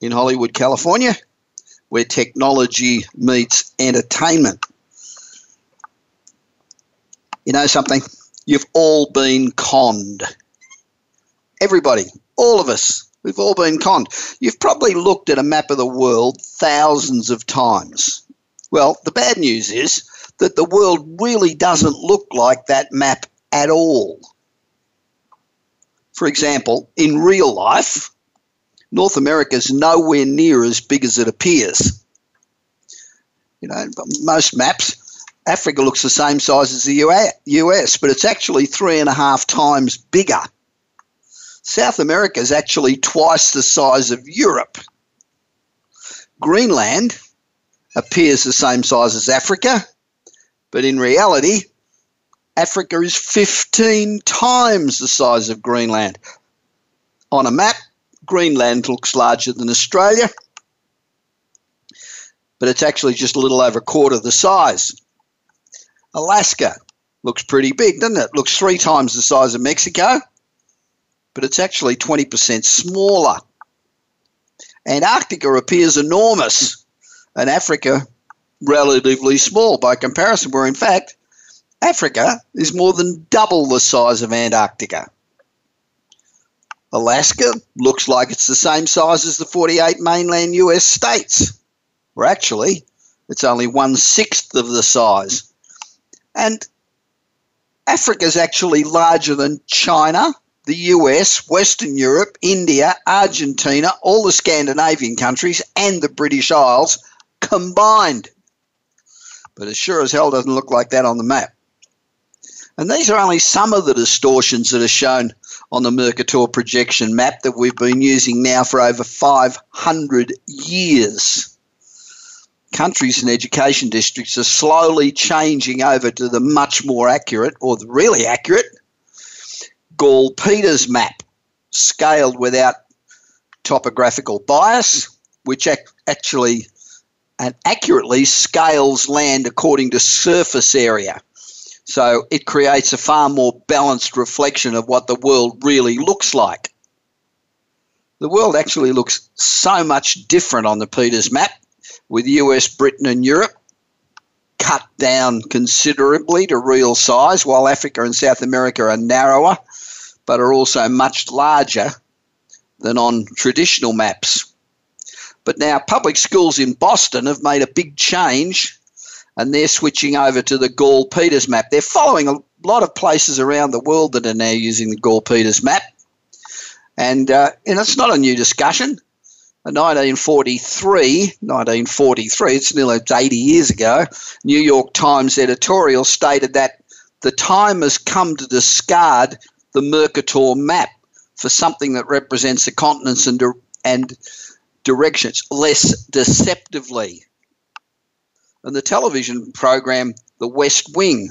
in Hollywood, California, where technology meets entertainment. You know something? You've all been conned. Everybody, all of us, we've all been conned. You've probably looked at a map of the world thousands of times. Well, the bad news is that the world really doesn't look like that map at all. For example, in real life, North America is nowhere near as big as it appears. You know, most maps, Africa looks the same size as the US, but it's actually three and a half times bigger. South America is actually twice the size of Europe. Greenland appears the same size as Africa, but in reality, Africa is 15 times the size of Greenland. On a map, Greenland looks larger than Australia, but it's actually just a little over a quarter the size. Alaska looks pretty big, doesn't it? Looks three times the size of Mexico, but it's actually 20% smaller. Antarctica appears enormous, and Africa relatively small by comparison, where in fact, Africa is more than double the size of Antarctica. Alaska looks like it's the same size as the 48 mainland US states, where actually it's only one sixth of the size. And Africa is actually larger than China, the US, Western Europe, India, Argentina, all the Scandinavian countries, and the British Isles combined. But it sure as hell doesn't look like that on the map. And these are only some of the distortions that are shown on the Mercator projection map that we've been using now for over 500 years. Countries and education districts are slowly changing over to the much more accurate, or the really accurate, Gall Peters map, scaled without topographical bias, which actually and accurately scales land according to surface area. So it creates a far more balanced reflection of what the world really looks like. The world actually looks so much different on the Peters map, with US, Britain, and Europe cut down considerably to real size, while Africa and South America are narrower, but are also much larger than on traditional maps. But now, public schools in Boston have made a big change and they're switching over to the Gall Peters map. They're following a lot of places around the world that are now using the Gall Peters map. And, uh, and it's not a new discussion. In 1943, 1943, it's nearly 80 years ago, New York Times editorial stated that the time has come to discard the Mercator map for something that represents the continents and, and directions less deceptively and the television program The West Wing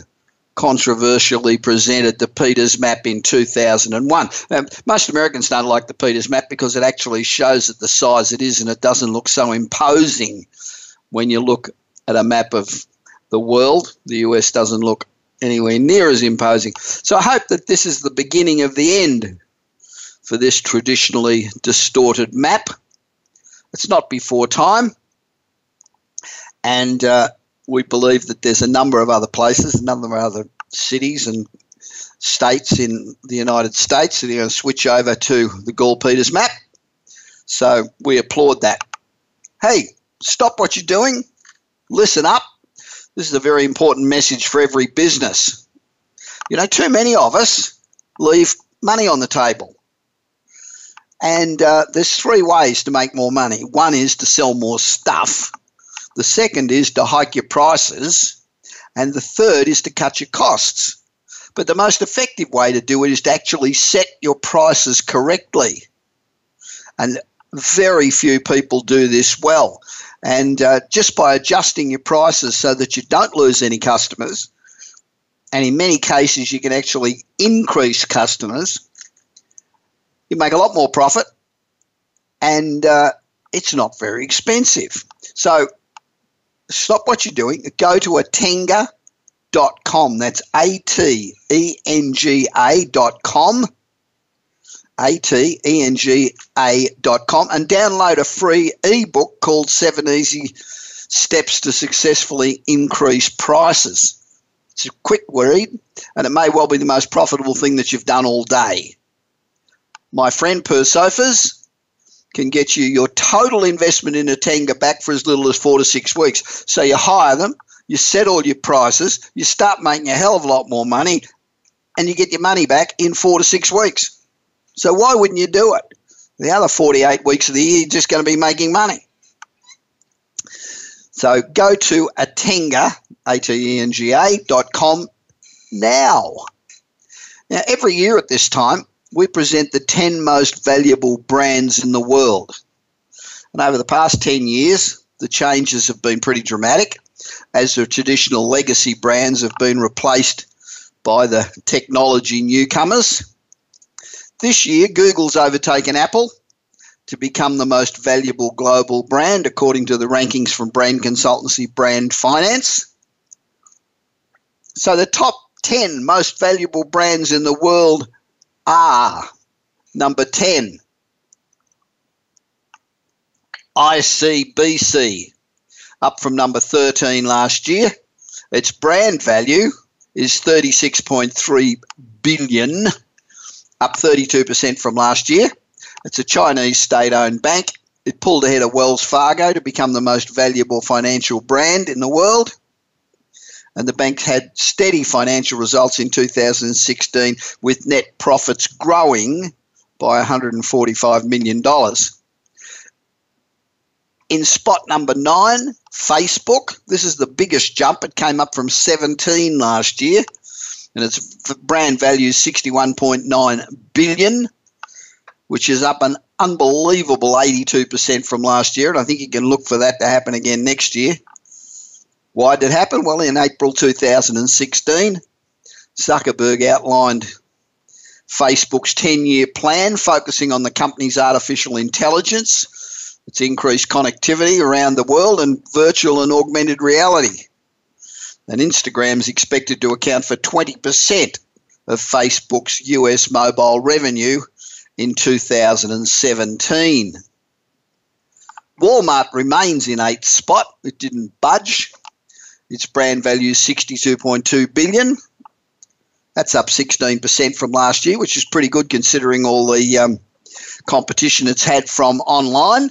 controversially presented the Peters map in 2001. Now, most Americans don't like the Peters map because it actually shows it the size it is and it doesn't look so imposing when you look at a map of the world. The US doesn't look anywhere near as imposing. So I hope that this is the beginning of the end for this traditionally distorted map. It's not before time. And uh, we believe that there's a number of other places, a number of other cities and states in the United States that are going to switch over to the Gall Peters map. So we applaud that. Hey, stop what you're doing, listen up. This is a very important message for every business. You know, too many of us leave money on the table. And uh, there's three ways to make more money. One is to sell more stuff. The second is to hike your prices. And the third is to cut your costs. But the most effective way to do it is to actually set your prices correctly. And very few people do this well. And uh, just by adjusting your prices so that you don't lose any customers, and in many cases you can actually increase customers, you make a lot more profit and uh, it's not very expensive. So stop what you're doing, go to atenga.com. That's A T E N G A.com. A-T-E-N-G-A.com and download a free ebook called Seven Easy Steps to Successfully Increase Prices. It's a quick read and it may well be the most profitable thing that you've done all day. My friend Per Sjofors can get you your total investment in a Atenga back for as little as four to six weeks. So you hire them, you set all your prices, you start making a hell of a lot more money, and you get your money back in four to six weeks. So why wouldn't you do it? The other 48 weeks of the year, you're just going to be making money. So go to Atenga, A-T-E-N-G-A dot com now. Now, every year at this time, we present the 10 most valuable brands in the world. And over the past 10 years, the changes have been pretty dramatic as the traditional legacy brands have been replaced by the technology newcomers. This year, Google's overtaken Apple to become the most valuable global brand, according to the rankings from brand consultancy Brand Finance. So, the top 10 most valuable brands in the world are number 10, ICBC, up from number 13 last year. Its brand value is 36.3 billion, up 32% from last year. It's a Chinese state owned bank. It pulled ahead of Wells Fargo to become the most valuable financial brand in the world and the bank had steady financial results in 2016 with net profits growing by $145 million. In spot number nine, Facebook. This is the biggest jump. It came up from 17 last year, and its brand value is 61.9 billion, which is up an unbelievable 82% from last year. And I think you can look for that to happen again next year. Why did it happen? Well, in April 2016, Zuckerberg outlined Facebook's 10 year plan focusing on the company's artificial intelligence, its increased connectivity around the world, and virtual and augmented reality. And Instagram is expected to account for 20% of Facebook's US mobile revenue in 2017. Walmart remains in eighth spot. It didn't budge. Its brand value is 62.2 billion. That's up 16% from last year, which is pretty good considering all the um, competition it's had from online.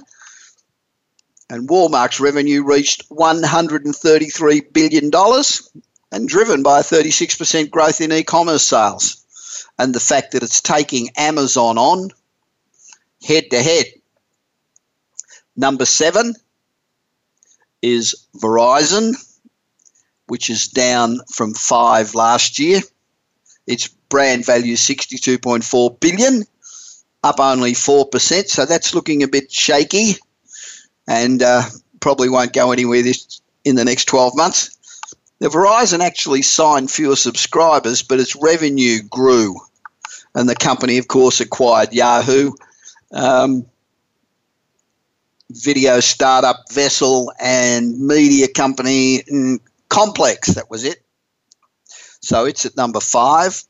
And Walmart's revenue reached $133 billion and driven by a 36% growth in e commerce sales. And the fact that it's taking Amazon on head to head. Number seven is Verizon which is down from five last year. Its brand value is 62.4 billion, up only 4%. So that's looking a bit shaky and uh, probably won't go anywhere this in the next 12 months. The Verizon actually signed fewer subscribers, but its revenue grew. And the company, of course, acquired Yahoo, um, video startup Vessel, and media company Complex, that was it. So it's at number five.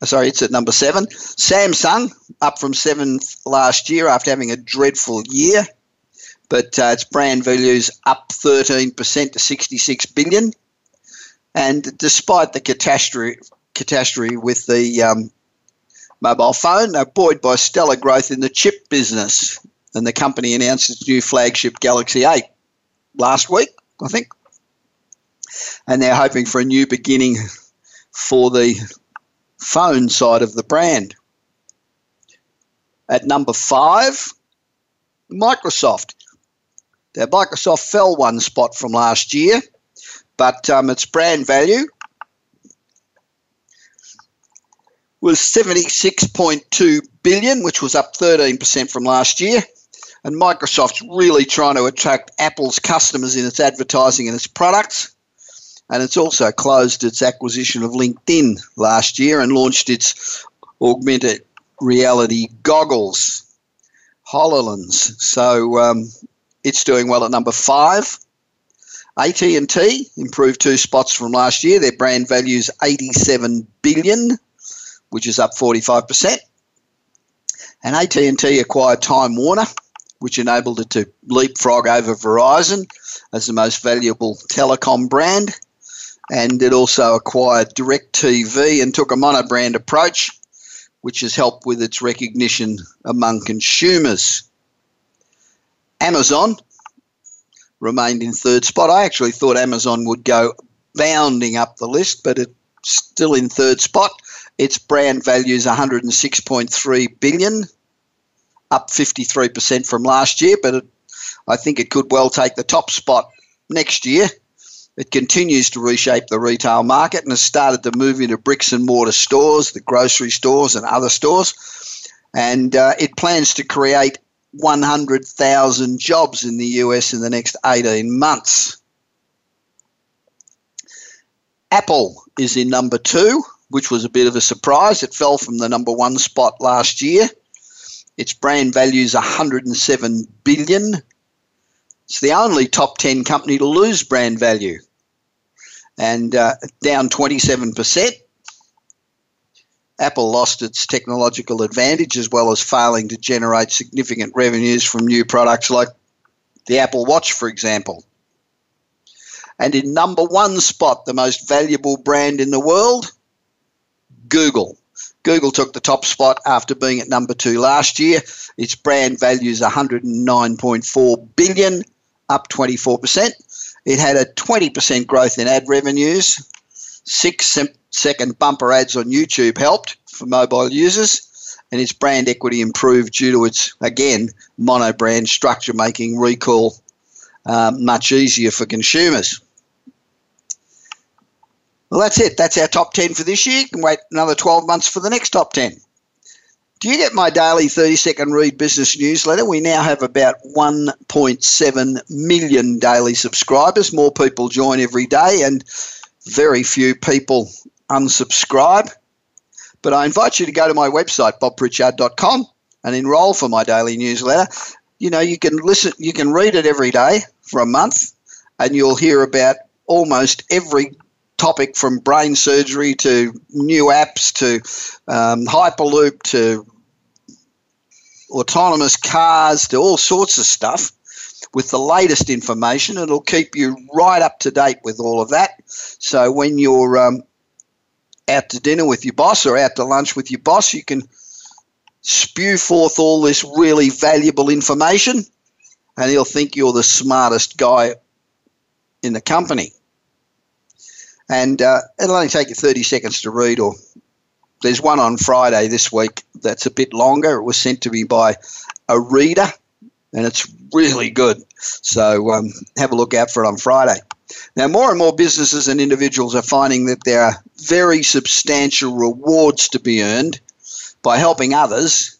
Uh, sorry, it's at number seven. Samsung, up from seventh last year after having a dreadful year, but uh, its brand value's up 13% to 66 billion. And despite the catastrophe, catastrophe with the um, mobile phone, they're buoyed by stellar growth in the chip business. And the company announced its new flagship Galaxy 8 last week, I think and they're hoping for a new beginning for the phone side of the brand. At number five, Microsoft. Now, Microsoft fell one spot from last year, but um, its brand value was 76.2 billion, which was up 13% from last year. And Microsoft's really trying to attract Apple's customers in its advertising and its products. And it's also closed its acquisition of LinkedIn last year and launched its augmented reality goggles, HoloLens. So um, it's doing well at number five. AT&T improved two spots from last year. Their brand value is 87 billion, which is up 45%. And AT&T acquired Time Warner, which enabled it to leapfrog over Verizon as the most valuable telecom brand. And it also acquired DirecTV and took a mono-brand approach, which has helped with its recognition among consumers. Amazon remained in third spot. I actually thought Amazon would go bounding up the list, but it's still in third spot. Its brand value is 106.3 billion, up 53% from last year, but it, I think it could well take the top spot next year. It continues to reshape the retail market and has started to move into bricks and mortar stores, the grocery stores, and other stores. And uh, it plans to create 100,000 jobs in the US in the next 18 months. Apple is in number two, which was a bit of a surprise. It fell from the number one spot last year. Its brand value is 107 billion. It's the only top 10 company to lose brand value and uh, down 27%. Apple lost its technological advantage as well as failing to generate significant revenues from new products like the Apple Watch, for example. And in number one spot, the most valuable brand in the world, Google. Google took the top spot after being at number two last year. Its brand value is 109.4 billion, up 24%. It had a 20% growth in ad revenues. Six second bumper ads on YouTube helped for mobile users. And its brand equity improved due to its, again, mono brand structure, making recall um, much easier for consumers. Well, that's it. That's our top 10 for this year. You can wait another 12 months for the next top 10. Do you get my daily 30 second read business newsletter? We now have about 1.7 million daily subscribers. More people join every day, and very few people unsubscribe. But I invite you to go to my website, bobpritchard.com, and enroll for my daily newsletter. You know, you can listen, you can read it every day for a month, and you'll hear about almost every topic from brain surgery to new apps to um, Hyperloop to autonomous cars to all sorts of stuff with the latest information. It'll keep you right up to date with all of that. So when you're um, out to dinner with your boss or out to lunch with your boss, you can spew forth all this really valuable information and he'll think you're the smartest guy in the company and uh, it'll only take you 30 seconds to read or there's one on friday this week that's a bit longer. It was sent to me by a reader and it's really good. So um, have a look out for it on friday. Now more and more businesses and individuals are finding that there are very substantial rewards to be earned by helping others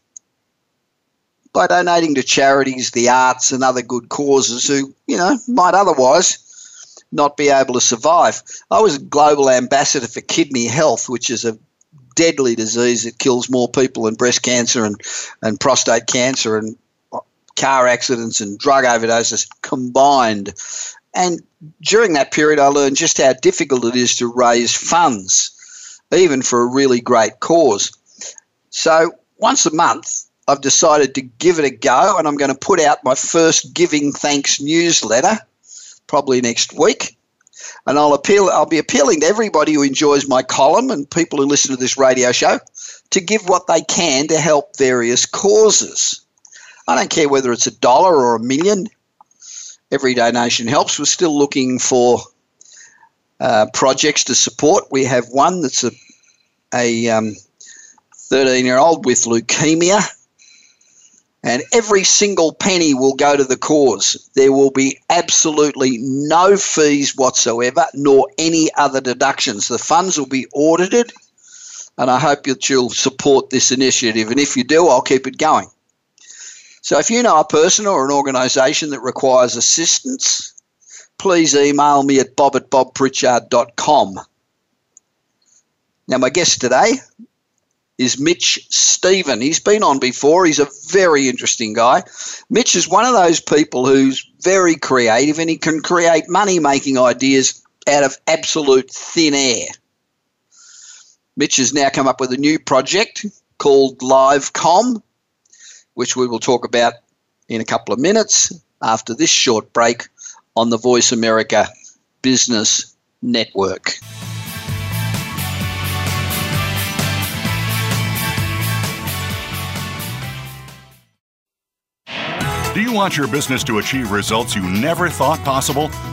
by donating to charities the arts and other good causes who you know might otherwise not be able to survive. I was a global ambassador for kidney health, which is a deadly disease that kills more people than breast cancer and, and prostate cancer and car accidents and drug overdoses combined. And during that period, I learned just how difficult it is to raise funds, even for a really great cause. So once a month, I've decided to give it a go, and I'm going to put out my first Giving Thanks newsletter probably next week. And I'll appeal I'll be appealing to everybody who enjoys my column and people who listen to this radio show to give what they can to help various causes. I don't care whether it's a dollar or a million. Every donation helps. We're still looking for uh, projects to support. We have one that's a a um, 13 year old with leukemia and every single penny will go to the cause. There will be absolutely no fees whatsoever, nor any other deductions. The funds will be audited and I hope that you'll support this initiative. And if you do, I'll keep it going. So if you know a person or an organisation that requires assistance, please email me at bob at bobpritchard.com. Now, my guest today is Mitch Stephen. He's been on before. He's a very interesting guy. Mitch is one of those people who's very creative and he can create money making ideas out of absolute thin air. Mitch has now come up with a new project called LiveCom, which we will talk about in a couple of minutes after this short break on the Voice America Business Network. Do you want your business to achieve results you never thought possible?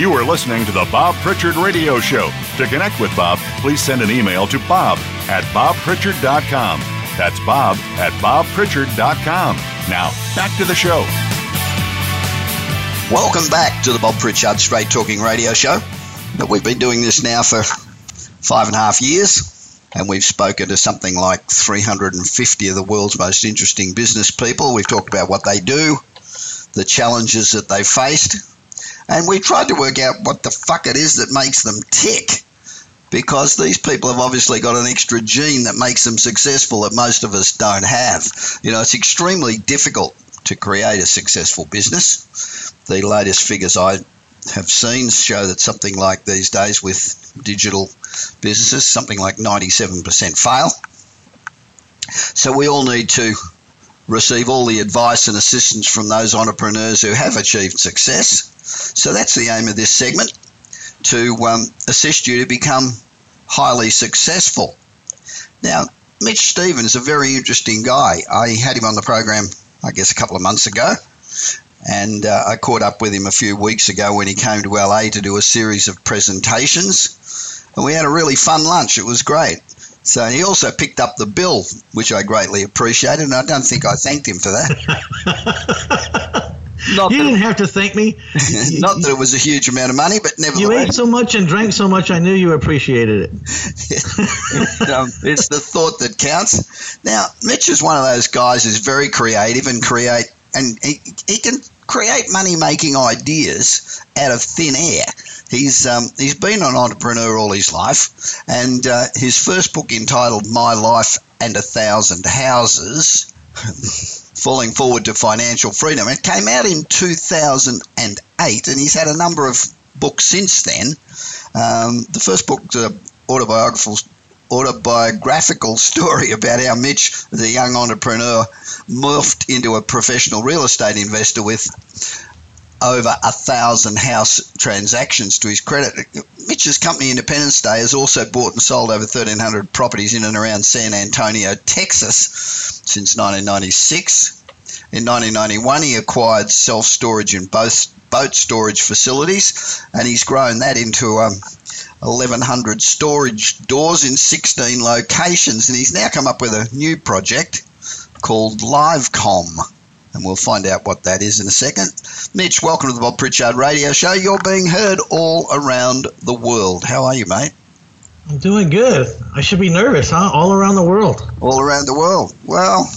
You are listening to the Bob Pritchard Radio Show. To connect with Bob, please send an email to bob at bobpritchard.com. That's bob at bobpritchard.com. Now, back to the show. Welcome back to the Bob Pritchard Straight Talking Radio Show. We've been doing this now for five and a half years, and we've spoken to something like 350 of the world's most interesting business people. We've talked about what they do, the challenges that they faced, and we tried to work out what the fuck it is that makes them tick. Because these people have obviously got an extra gene that makes them successful that most of us don't have. You know, it's extremely difficult to create a successful business. The latest figures I have seen show that something like these days with digital businesses, something like 97% fail. So we all need to receive all the advice and assistance from those entrepreneurs who have achieved success. So that's the aim of this segment to um, assist you to become highly successful. Now, Mitch Stephen is a very interesting guy. I had him on the program, I guess, a couple of months ago. And uh, I caught up with him a few weeks ago when he came to LA to do a series of presentations. And we had a really fun lunch. It was great. So he also picked up the bill, which I greatly appreciated. And I don't think I thanked him for that. Not you didn't have to thank me. not that it was a huge amount of money, but nevertheless. You ate so much and drank so much, I knew you appreciated it. um, it's the thought that counts. Now, Mitch is one of those guys who's very creative and create, and he, he can create money making ideas out of thin air. He's um, he's been an entrepreneur all his life, and uh, his first book entitled "My Life and a Thousand Houses." falling forward to financial freedom. It came out in 2008, and he's had a number of books since then. Um, the first book, the autobiographical autobiographical story about how Mitch, the young entrepreneur, morphed into a professional real estate investor with over a thousand house transactions to his credit. Mitch's company, Independence Day, has also bought and sold over 1,300 properties in and around San Antonio, Texas since 1996. In 1991, he acquired self storage and both boat storage facilities, and he's grown that into um, 1,100 storage doors in 16 locations. And he's now come up with a new project called LiveCom and we'll find out what that is in a second. Mitch, welcome to the Bob Pritchard Radio Show. You're being heard all around the world. How are you, mate? I'm doing good. I should be nervous, huh? All around the world. All around the world. Well,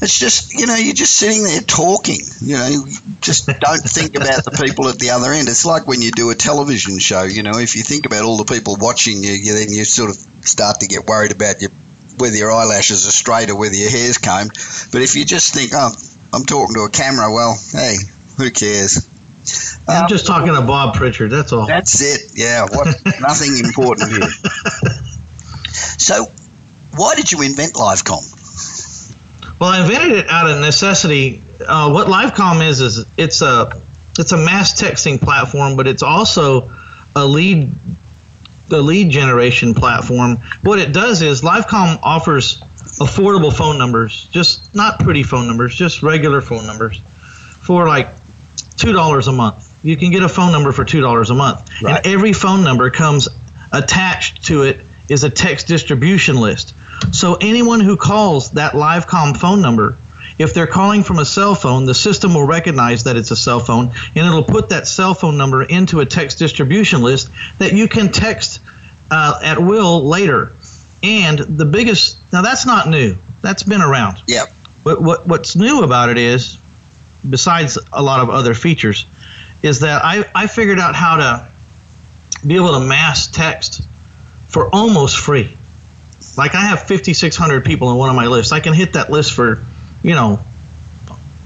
It's just, you know, you're just sitting there talking. You know, you just don't think about the people at the other end. It's like when you do a television show, you know, if you think about all the people watching you, you then you sort of start to get worried about your, whether your eyelashes are straight or whether your hair's combed. But if you just think, oh, I'm talking to a camera, well, hey, who cares? I'm just talking to Bob Pritchard. That's all. That's it. Yeah, what, nothing important here. So, why did you invent Livecom? Well, I invented it out of necessity. Uh, what Livecom is is it's a it's a mass texting platform, but it's also a lead a lead generation platform. What it does is Livecom offers affordable phone numbers, just not pretty phone numbers, just regular phone numbers, for like two dollars a month. You can get a phone number for two dollars a month, Right. and every phone number comes attached to it is a text distribution list. So anyone who calls that Livecom phone number, if they're calling from a cell phone, the system will recognize that it's a cell phone, and it'll put that cell phone number into a text distribution list that you can text uh, at will later. And the biggest now that's not new. That's been around. Yeah, But what what's new about it is, besides a lot of other features, is that I, I figured out how to be able to mass text for almost free. Like I have 5,600 people in one of my lists. I can hit that list for, you know,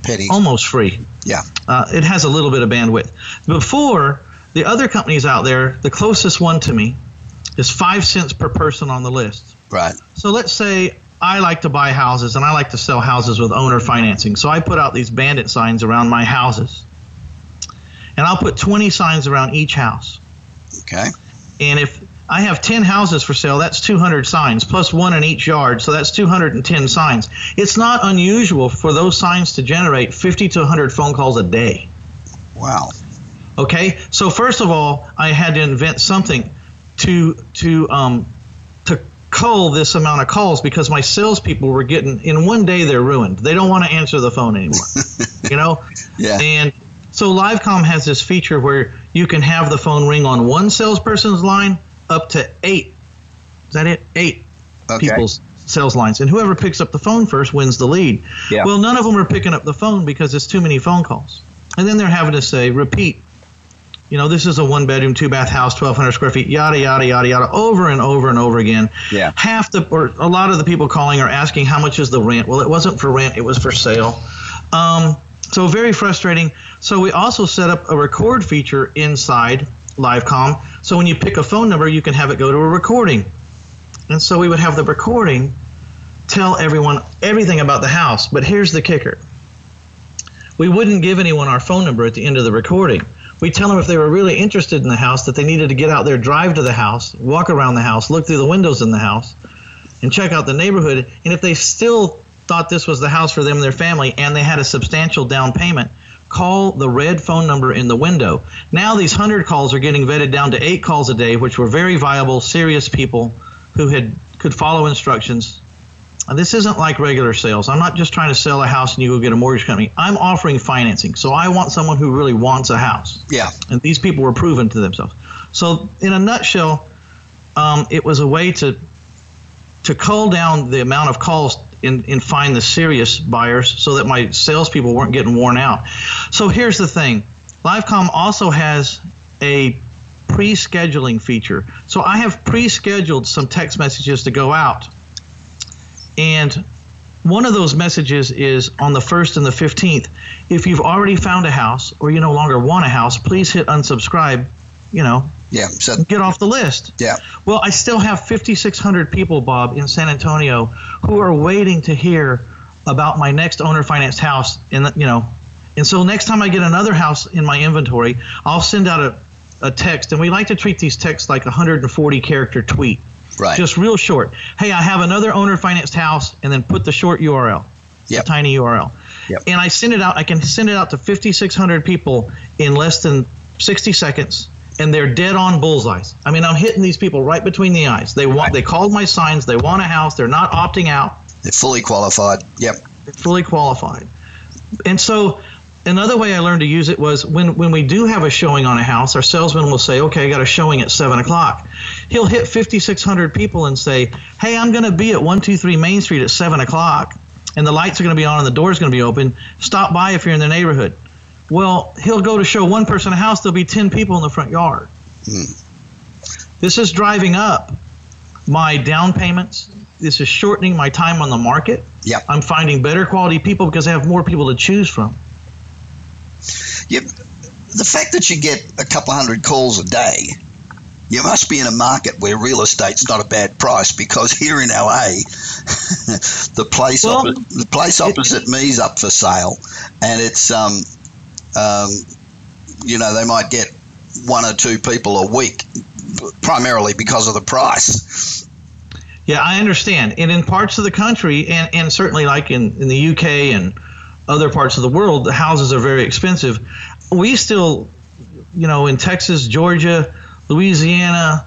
pennies. almost free. Yeah. Uh, it has a little bit of bandwidth. Before, the other companies out there, the closest one to me is five cents per person on the list. Right. So let's say I like to buy houses and I like to sell houses with owner financing. So I put out these bandit signs around my houses. And I'll put 20 signs around each house. Okay. And if I have 10 houses for sale, that's 200 signs, plus one in each yard, so that's 210 signs. It's not unusual for those signs to generate 50 to 100 phone calls a day. Wow. Okay, so first of all, I had to invent something to to um, to cull this amount of calls because my salespeople were getting in one day they're ruined. They don't want to answer the phone anymore. you know, Yeah. and so Livecom has this feature where you can have the phone ring on one salesperson's line up to eight. Is that it? Eight Okay. people's sales lines, and whoever picks up the phone first wins the lead. Yeah. Well, none of them are picking up the phone because it's too many phone calls, and then they're having to say repeat. You know, this is a one bedroom, two bath house, 1,200 square feet, yada, yada, yada, yada, over and over and over again. Yeah. Half the, or a lot of the people calling are asking how much is the rent. Well, it wasn't for rent, it was for sale. Um, so very frustrating. So we also set up a record feature inside Livecom. So when you pick a phone number, you can have it go to a recording. And so we would have the recording tell everyone everything about the house. But here's the kicker we wouldn't give anyone our phone number at the end of the recording. We tell them if they were really interested in the house that they needed to get out there, drive to the house, walk around the house, look through the windows in the house, and check out the neighborhood. And if they still thought this was the house for them and their family and they had a substantial down payment, call the red phone number in the window. Now these 100 calls are getting vetted down to 8 calls a day, which were very viable, serious people who had could follow instructions. And this isn't like regular sales. I'm not just trying to sell a house and you go get a mortgage company. I'm offering financing. So I want someone who really wants a house Yeah. and these people were proven to themselves. So, in a nutshell, um, it was a way to to cull down the amount of calls and, and find the serious buyers, so that my salespeople weren't getting worn out. So here's the thing: Livecom also has a pre-scheduling feature. So I have pre-scheduled some text messages to go out, and one of those messages is on the 1st and the 15th. If you've already found a house or you no longer want a house, please hit unsubscribe, you know, Yeah. So get off the list. yeah. Well, I still have 5,600 people, Bob, in San Antonio who are waiting to hear about my next owner financed house. And, you know, and so next time I get another house in my inventory, I'll send out a, a text. And we like to treat these texts like a 140 character tweet Right. just real short. Hey, I have another owner financed house, and then put the short URL, Yep. the tiny URL. Yep. And I send it out. I can send it out to 5,600 people in less than 60 seconds, and they're dead on bullseyes. I mean, I'm hitting these people right between the eyes. They want. Right. They called my signs. They want a house. They're not opting out. They're fully qualified. Yep. They're fully qualified. And so another way I learned to use it was when, when we do have a showing on a house, our salesman will say, okay, I got a showing at 7 o'clock. He'll hit 5,600 people and say, hey, I'm going to be at 123 Main Street at 7 o'clock. and the lights are going to be on and the door's going to be open. Stop by if you're in the neighborhood. Well, he'll go to show one person a house. There'll be ten people in the front yard. Hmm. This is driving up my down payments. This is shortening my time on the market. Yep. I'm finding better quality people because I have more people to choose from. Yep. The fact that you get a couple hundred calls a day, you must be in a market where real estate's not a bad price because here in LA, the place Well, the place opposite me is up for sale, and it's um, um, you know they might get one or two people a week, primarily because of the price. Yeah, I understand. And in parts of the country, and, and certainly like in, in the UK and other parts of the world, the houses are very expensive. We still, you know, in Texas, Georgia, Louisiana,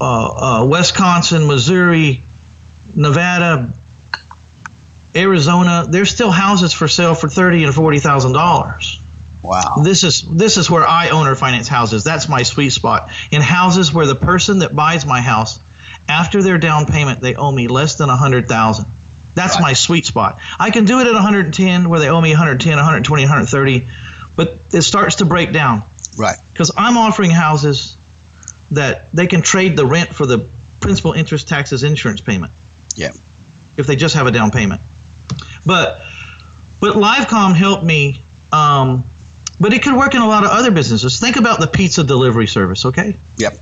uh, uh, Wisconsin, Missouri, Nevada, Arizona, there's still houses for sale for thirty and forty thousand dollars. Wow. This is this is where I own or finance houses. That's my sweet spot. In houses where the person that buys my house, after their down payment, they owe me less than a hundred thousand. That's Right. my sweet spot. I can do it at 110 where they owe me 110, 120, 130, but it starts to break down Right. because I'm offering houses that they can trade the rent for the principal, interest, taxes, insurance payment. Yeah. If they just have a down payment. But but Livecom helped me. Um, but it could work in a lot of other businesses. Think about the pizza delivery service. Okay. Yep.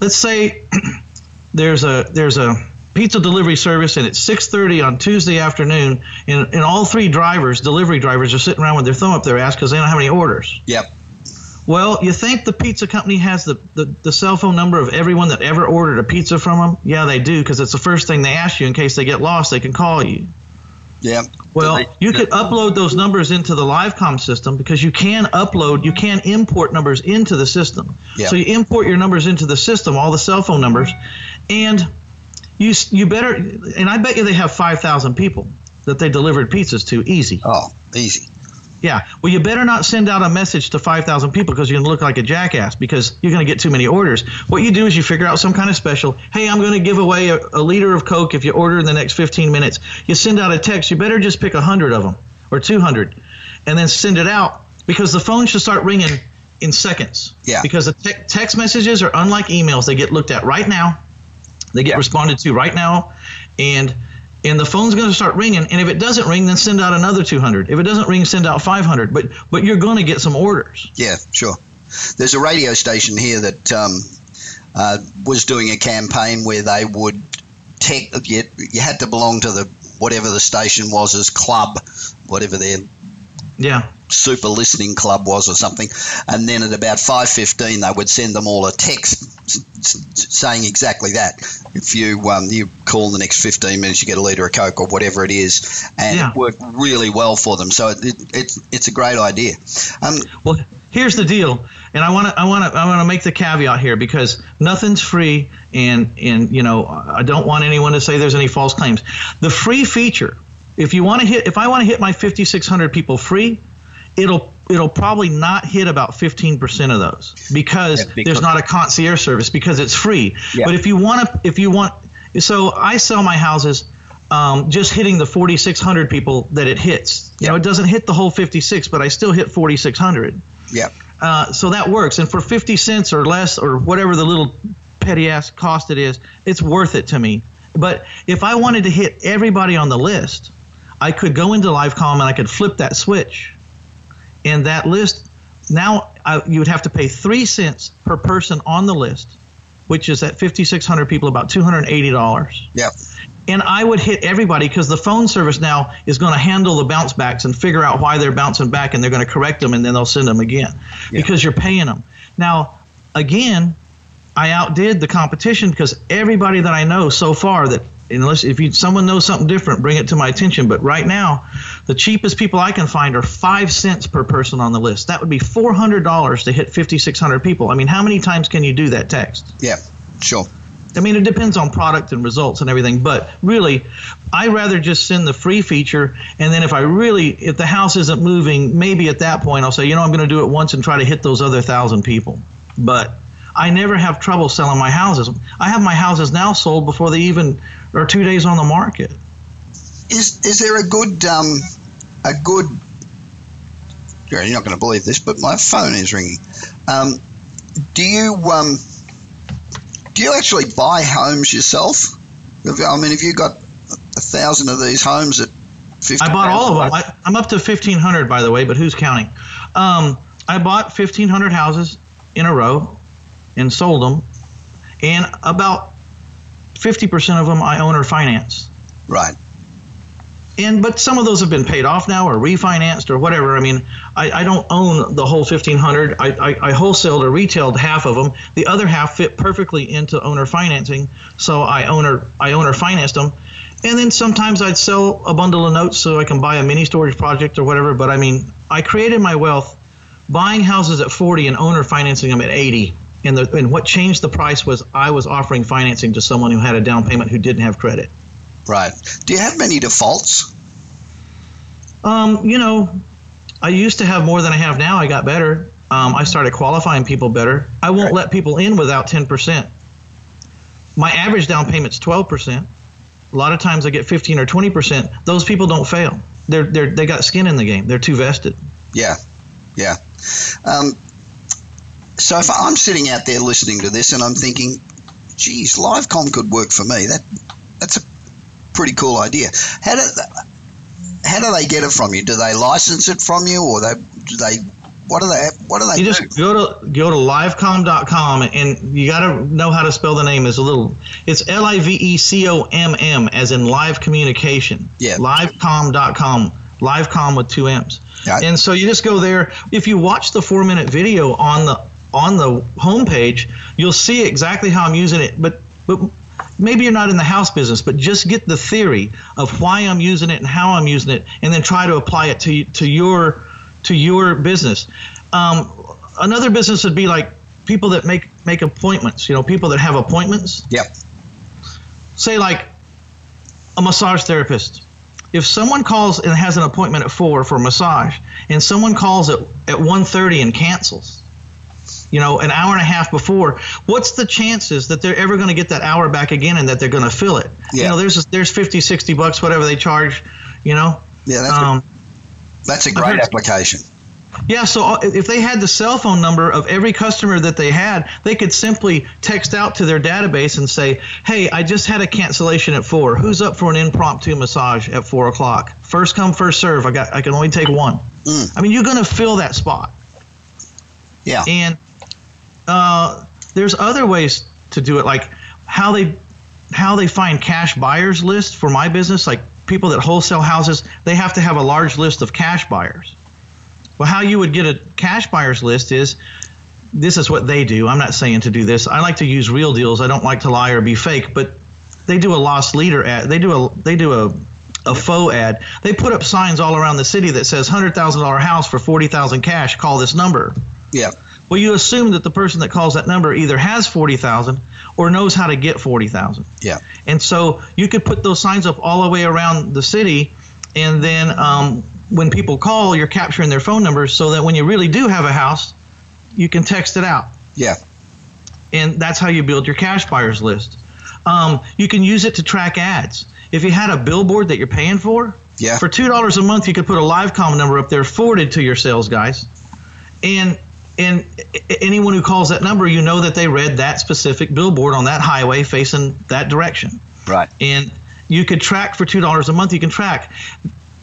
Let's say there's a there's a pizza delivery service and it's 6.30 on tuesday afternoon and, and all three drivers delivery drivers are sitting around with their thumb up their ass because they don't have any orders Yep. well, you think the pizza company has the, the, the cell phone number of everyone that ever ordered a pizza from them? Yeah, they do, because it's the first thing they ask you in case they get lost. They can call you. Yep. Well, they- you could upload those numbers into the Livecom system because you can upload, you can import numbers into the system. Yeah. So you import your numbers into the system, all the cell phone numbers, and you you better. And I bet you they have five thousand people that they delivered pizzas to, easy. Oh, easy. Yeah. Well, you better not send out a message to 5,000 people because you're going to look like a jackass because you're going to get too many orders. What you do is you figure out some kind of special. Hey, I'm going to give away a, a liter of Coke if you order in the next 15 minutes. You send out a text. You better just pick 100 of them or 200 and then send it out because the phone should start ringing in seconds. Yeah. Because the te- text messages are unlike emails. They get looked at right now. They get Yeah. responded to right now. And and the phone's going to start ringing and if it doesn't ring then send out another 200 if it doesn't ring send out 500 but but you're going to get some orders Yeah, sure. There's a radio station here that um, uh, was doing a campaign where they would tech. You, you had to belong to the whatever the station was as club, whatever their yeah super listening club was or something, and then at about five fifteen they would send them all a text saying exactly that. If you um, you call in the next fifteen minutes, you get a liter of coke or whatever it is, and Yeah. it worked really well for them. So it, it, it's it's a great idea. Um, well here's the deal and i want to i want to i want to make the caveat here because nothing's free and and you know i don't want anyone to say there's any false claims the free feature if you want to hit if i want to hit my 5600 people free it'll it'll probably not hit about 15% of those because, Yeah, because- there's not a concierge service because it's free Yeah. but if you want to if you want so i sell my houses um, just hitting the 4600 people that it hits you know it doesn't hit the whole 56 but i still hit 4600 yeah, uh, so that works. And for 50 cents or less or whatever the little petty ass cost it is, it's worth it to me. But if I wanted to hit everybody on the list, I could go into Livecom and I could flip that switch. And that list, now I, you would have to pay three cents per person on the list, which is at 5,600 people, about $280 yeah, and I would hit everybody because the phone service now is going to handle the bounce backs and figure out why they're bouncing back, and they're going to correct them, and then they'll send them again Yeah. because you're paying them. Now, again, I outdid the competition because everybody that I know so far that unless if you someone knows something different, bring it to my attention. But right now, the cheapest people I can find are five cents per person on the list. That would be four hundred dollars to hit fifty six hundred people. I mean, how many times can you do that text? yeah, sure. I mean, it depends on product and results and everything, but really, I rather just send the free feature, and then if I really, if the house isn't moving, maybe at that point I'll say, you know, I'm going to do it once and try to hit those other thousand people. But I never have trouble selling my houses. I have my houses now sold before they even are two days on the market. is is there a good um, a good? You're not going to believe this, but my phone is ringing. Um, do you um, do you actually buy homes yourself? I mean, have you got a thousand of these homes at 50 I bought all of them. I, am up to 1,500, by the way, but who's counting? Um, I bought 1,500 houses in a row and sold them, and about 50% of them I own or finance. Right. And but some of those have been paid off now or refinanced or whatever. I mean, I, I don't own the whole 1,500. I, I, I wholesaled or retailed half of them. The other half fit perfectly into owner financing, so I owner I owner financed them. And then sometimes I'd sell a bundle of notes so I can buy a mini storage project or whatever. But I mean, I created my wealth buying houses at 40 and owner financing them at 80. And, the, and what changed the price was I was offering financing to someone who had a down payment who didn't have credit. Right. Do you have many defaults? Um, you know, I used to have more than I have now. I got better. Um, I started qualifying people better. I won't right. let people in without 10%. My average down payment's 12%. A lot of times I get 15 or 20%. Those people don't fail. They're, they're, they got skin in the game. They're too vested. Yeah. Yeah. Um, so if I'm sitting out there listening to this and I'm thinking, geez, LiveComm could work for me. That that's a pretty cool idea. How do how do they get it from you? Do they license it from you, or they do they? What do they? What do they? You do? just go to go to livecomm.com and you got to know how to spell the name. Is a little. It's L I V E C O M M as in live communication. Yeah. Livecomm.com. Livecomm with two M's. Yeah. And so you just go there. If you watch the four minute video on the on the homepage, you'll see exactly how I'm using it. But but maybe you're not in the house business, but just get the theory of why I'm using it and how I'm using it, and then try to apply it to to your to your business. Um, another business would be like people that make make appointments. You know, people that have appointments. Yep. Say like a massage therapist. If someone calls and has an appointment at four for a massage, and someone calls at at 1.30 and cancels, you know, an hour and a half before, what's the chances that they're ever going to get that hour back again and that they're going to fill it? Yeah. You know, there's there's 50, 60 bucks, whatever they charge, you know. Yeah, that's, um, a, that's a great application. Yeah, so uh, if they had the cell phone number of every customer that they had, they could simply text out to their database and say, "Hey, I just had a cancellation at four. Who's up for an impromptu massage at four o'clock? First come, first serve. I got, I can only take one. Mm. I mean, you're going to fill that spot. Yeah. And uh, there's other ways to do it, like how they how they find cash buyers list for my business, like people that wholesale houses, they have to have a large list of cash buyers. Well, how you would get a cash buyers list is this is what they do. I'm not saying to do this. I like to use real deals. I don't like to lie or be fake, but they do a loss leader ad. They do a they do a a faux ad. They put up signs all around the city that says hundred thousand dollar house for forty thousand cash. Call this number. Yeah. Well, you assume that the person that calls that number either has 40,000 or knows how to get 40,000. Yeah. And so you could put those signs up all the way around the city, and then um, when people call, you're capturing their phone numbers so that when you really do have a house, you can text it out. Yeah. And that's how you build your cash buyers list. Um, you can use it to track ads. If you had a billboard that you're paying for, yeah. for two dollars a month, you could put a live com number up there forwarded to your sales guys, and and anyone who calls that number, you know that they read that specific billboard on that highway facing that direction. Right. And you could track for two dollars a month. You can track.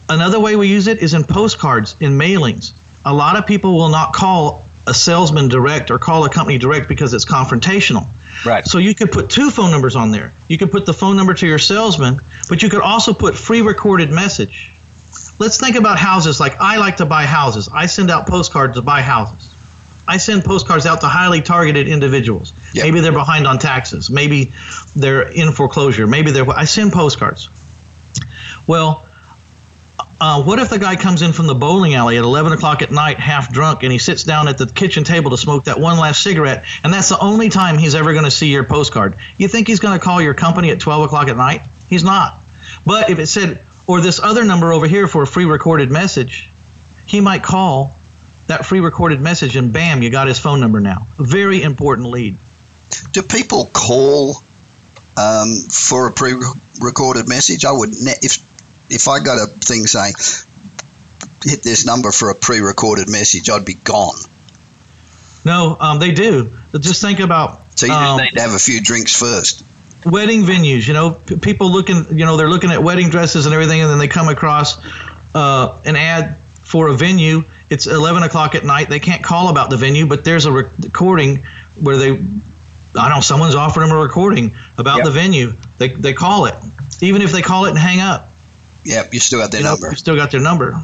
Another way we use it is in postcards, in mailings. A lot of people will not call a salesman direct or call a company direct because it's confrontational. Right. So you could put two phone numbers on there. You could put the phone number to your salesman, but you could also put free recorded message. Let's think about houses. Like I like to buy houses. I send out postcards to buy houses. I send postcards out to highly targeted individuals. Yep. Maybe they're behind on taxes. Maybe they're in foreclosure. Maybe they're. I send postcards. Well, uh, what if the guy comes in from the bowling alley at 11 o'clock at night, half drunk, and he sits down at the kitchen table to smoke that one last cigarette, and that's the only time he's ever going to see your postcard? You think he's going to call your company at 12 o'clock at night? He's not. But if it said, or this other number over here for a free recorded message, he might call that free recorded message, and bam, you got his phone number now. Very important lead. Do people call um, for a pre-recorded message? I would ne- if if I got a thing saying hit this number for a pre-recorded message, I'd be gone. No, um, they do. Just think about. So you just um, need to have a few drinks first. wedding venues. You know, p- people looking. You know, they're looking at wedding dresses and everything, and then they come across uh, an ad for a venue. It's 11 o'clock at night. They can't call about the venue, but there's a rec- recording where they. I don't know. Someone's offered them a recording about Yep. the venue. They they call it, even if they call it and hang up. Yep, you still got their you know, number. you still got their number.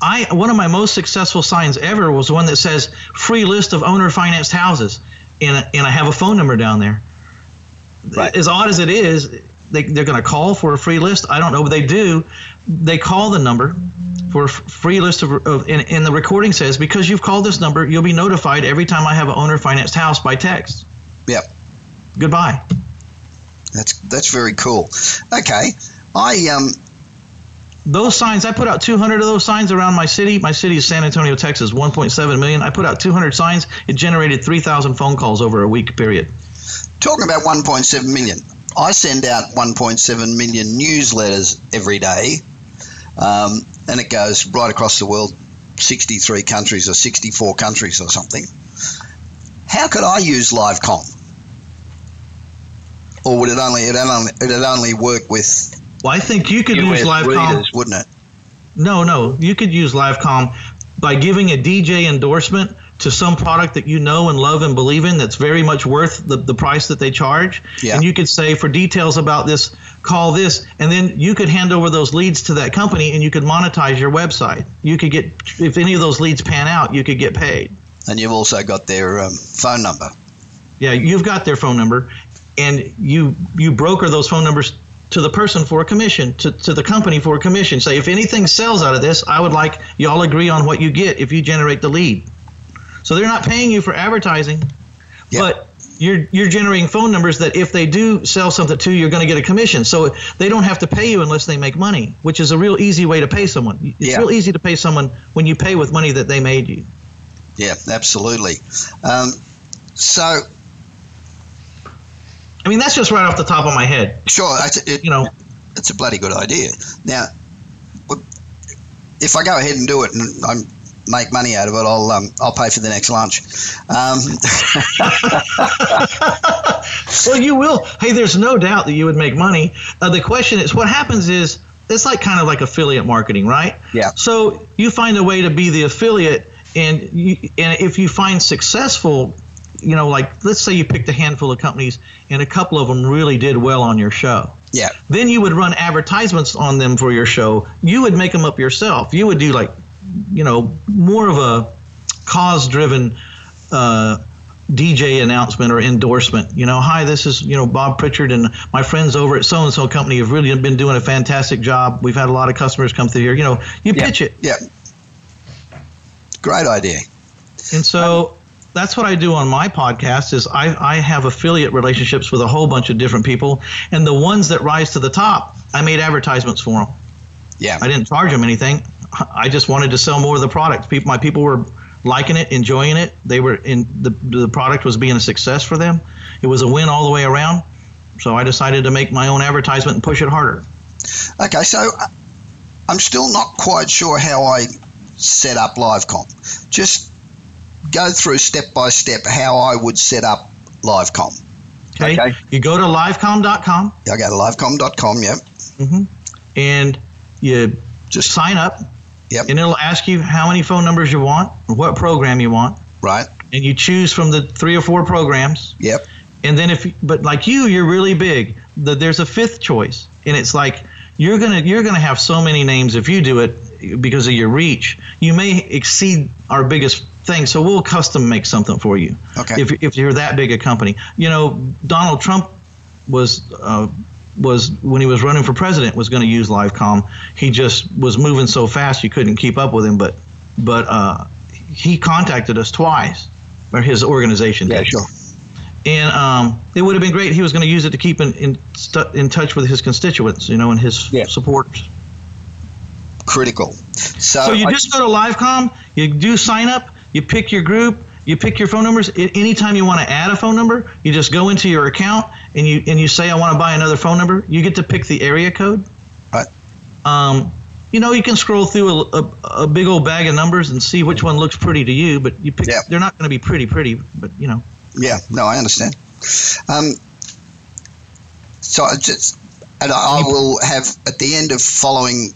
I one of my most successful signs ever was one that says free list of owner financed houses, and and I have a phone number down there. Right. As odd as it is, they they're going to call for a free list. I don't know, but they do. They call the number for a free list of, of and, and the recording says because you've called this number, you'll be notified every time I have an owner financed house by text. Yep, Goodbye. that's that's very cool. Okay, I um those signs i put out 200 of those signs around my city my city is san antonio texas 1.7 million i put out 200 signs it generated 3000 phone calls over a week period talking about 1.7 million. I send out 1.7 million newsletters every day, um, and it goes right across the world, 63 countries or 64 countries or something. How could I use LiveComm? Or would it only it only it'd only work with well i think you could use US livecomm readers, wouldn't it? no no you could use livecomm by giving a dj endorsement to some product that you know and love and believe in that's very much worth the, the price that they charge Yeah. and you could say for details about this call this and then you could hand over those leads to that company and you could monetize your website you could get if any of those leads pan out you could get paid And you've also got their um, phone number. Yeah, you've got their phone number, and you you broker those phone numbers to the person for a commission, to, to the company for a commission. Say, if anything sells out of this, I would like y'all agree on what you get if you generate the lead. So they're not paying you for advertising, Yep. but you're you're generating phone numbers that if they do sell something to you, you're going to get a commission. So they don't have to pay you unless they make money, which is a real easy way to pay someone. It's Yeah. real easy to pay someone when you pay with money that they made you. Yeah, absolutely. Um, so I mean, that's just right off the top of my head. sure, it's, it, You know, it's a bloody good idea. Now, if I go ahead and do it and I make money out of it, I'll um, I'll pay for the next lunch. Um, well, you will. Hey, there's no doubt that you would make money. Uh, the question is, what happens is it's like kind of like affiliate marketing, right? Yeah. So you find a way to be the affiliate, and you, and if you find successful, you know, like let's say you picked a handful of companies, and a couple of them really did well on your show. yeah, Then you would run advertisements on them for your show. You would make them up yourself. You would do like, you know, more of a cause-driven uh, DJ announcement or endorsement. You know, hi, this is you know Bob Pritchard and my friends over at so and so company have really been doing a fantastic job. We've had a lot of customers come through here. You know, you Yeah. pitch it, yeah. Great idea. and so. That's what I do on my podcast is I, I have affiliate relationships with a whole bunch of different people and the ones that rise to the top I made advertisements for them. Yeah, I didn't charge them anything. I just wanted to sell more of the product. People, my people were liking it, enjoying it. They were in the the product was being a success for them. It was a win all the way around. So I decided to make my own advertisement and push it harder. Okay, so uh, I'm still not quite sure how I set up LiveComm. Just go through step by step how I would set up LiveComm. Okay. Okay. You go to livecomm.com Yeah, I go to livecomm.com, yep. Mm-hmm. and you Just sign up. Yep. And it'll ask you how many phone numbers you want, what program you want, right, and you choose from the three or four programs. yep, And then if but like you, you're really big. The, there's a fifth choice, and it's like you're gonna you're gonna have so many names if you do it because of your reach. You may exceed our biggest thing, so we'll custom make something for you. Okay. If if you're that big a company, you know Donald Trump was. Uh, was when he was running for president was going to use Livecomm. He just was moving so fast you couldn't keep up with him. But but uh, he contacted us twice, or his organization. yeah, did sure. and um, it would have been great. He was going to use it to keep in in, stu- in touch with his constituents, you know, and his Yeah. supporters. Critical. So, So you I- just go to Livecomm, you do sign up, you pick your group, you pick your phone numbers. Anytime you want to add a phone number, you just go into your account and you and you say I want to buy another phone number. You get to pick the area code. Right. Um, you know, you can scroll through a, a, a, big old bag of numbers and see which one looks pretty to you, but you pick, yeah. they're not going to be pretty, pretty, but you know. Yeah, no, I understand. Um, so I just, and I will have at the end of following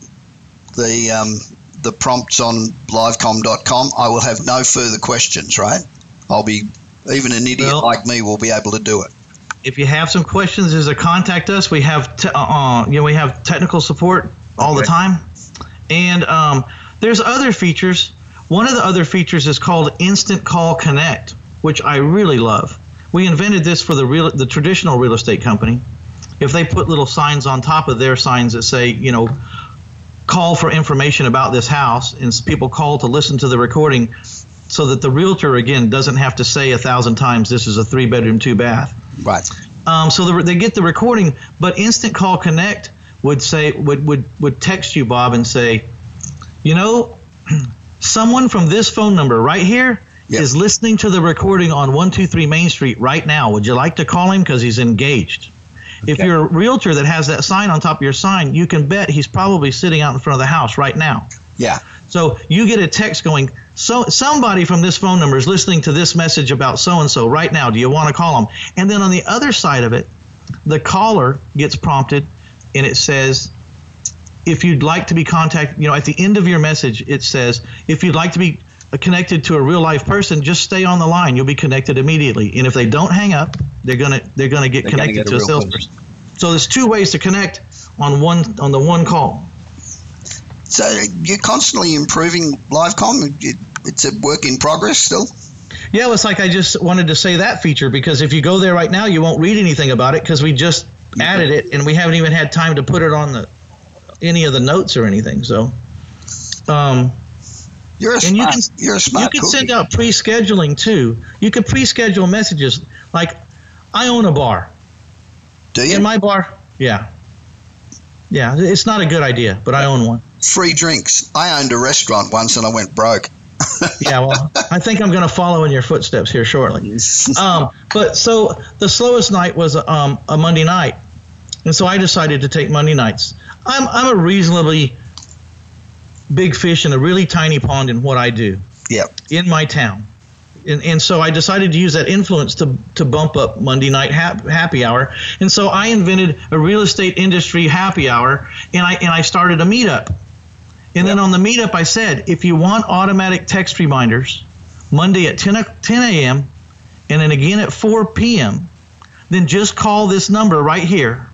the um, the prompts on livecomm.com, I will have no further questions. Right? I'll be even an idiot well, like me will be able to do it. If you have some questions, there's a contact us. We have te- uh, uh you know we have technical support all okay. the time, and um, there's other features. One of the other features is called Instant Call Connect, which I really love. We invented this for the real the traditional real estate company if they put little signs on top of their signs that say, you know, call for information about this house, and people call to listen to the recording, so that the realtor again doesn't have to say a thousand times, "This is a three bedroom, two bath." Right. Um, so the, they get the recording, but Instant Call Connect would say would would would text you, Bob, and say, you know, someone from this phone number right here yep. is listening to the recording on 123 Main Street right now. Would you like to call him because he's engaged? Okay. If you're a realtor that has that sign on top of your sign, you can bet he's probably sitting out in front of the house right now. Yeah. So you get a text going, so somebody from this phone number is listening to this message about so and so right now. Do you want to call them? And then on the other side of it, the caller gets prompted and it says, if you'd like to be contacted, you know, at the end of your message, it says, if you'd like to be connected to a real life person, just stay on the line. You'll be connected immediately. And if they don't hang up, they're gonna they're gonna get they're connected get to a, a salesperson. So there's two ways to connect on one on the one call. So you're constantly improving LiveComm. It's a work in progress still. Yeah, it's like I just wanted to say that feature because if you go there right now, you won't read anything about it because we just added it and we haven't even had time to put it on the any of the notes or anything. So, um, you're a and smart, you can, you're a smart You can send out pre-scheduling too. You can pre-schedule messages. Like, I own a bar. Do you? In my bar, yeah, yeah. It's not a good idea, but I own one. Free drinks. I owned a restaurant once, and I went broke. yeah, well, I think I'm going to follow in your footsteps here shortly. Um, but so the slowest night was um, a Monday night, and so I decided to take Monday nights. I'm I'm a reasonably big fish in a really tiny pond in what I do. Yeah. In my town. And, and so I decided to use that influence to, to bump up Monday night happy hour. And so I invented a real estate industry happy hour and I, and I started a meetup. And yep. then on the meetup, I said, if you want automatic text reminders Monday at 10, 10 a.m. and then again at 4 p.m., then just call this number right here.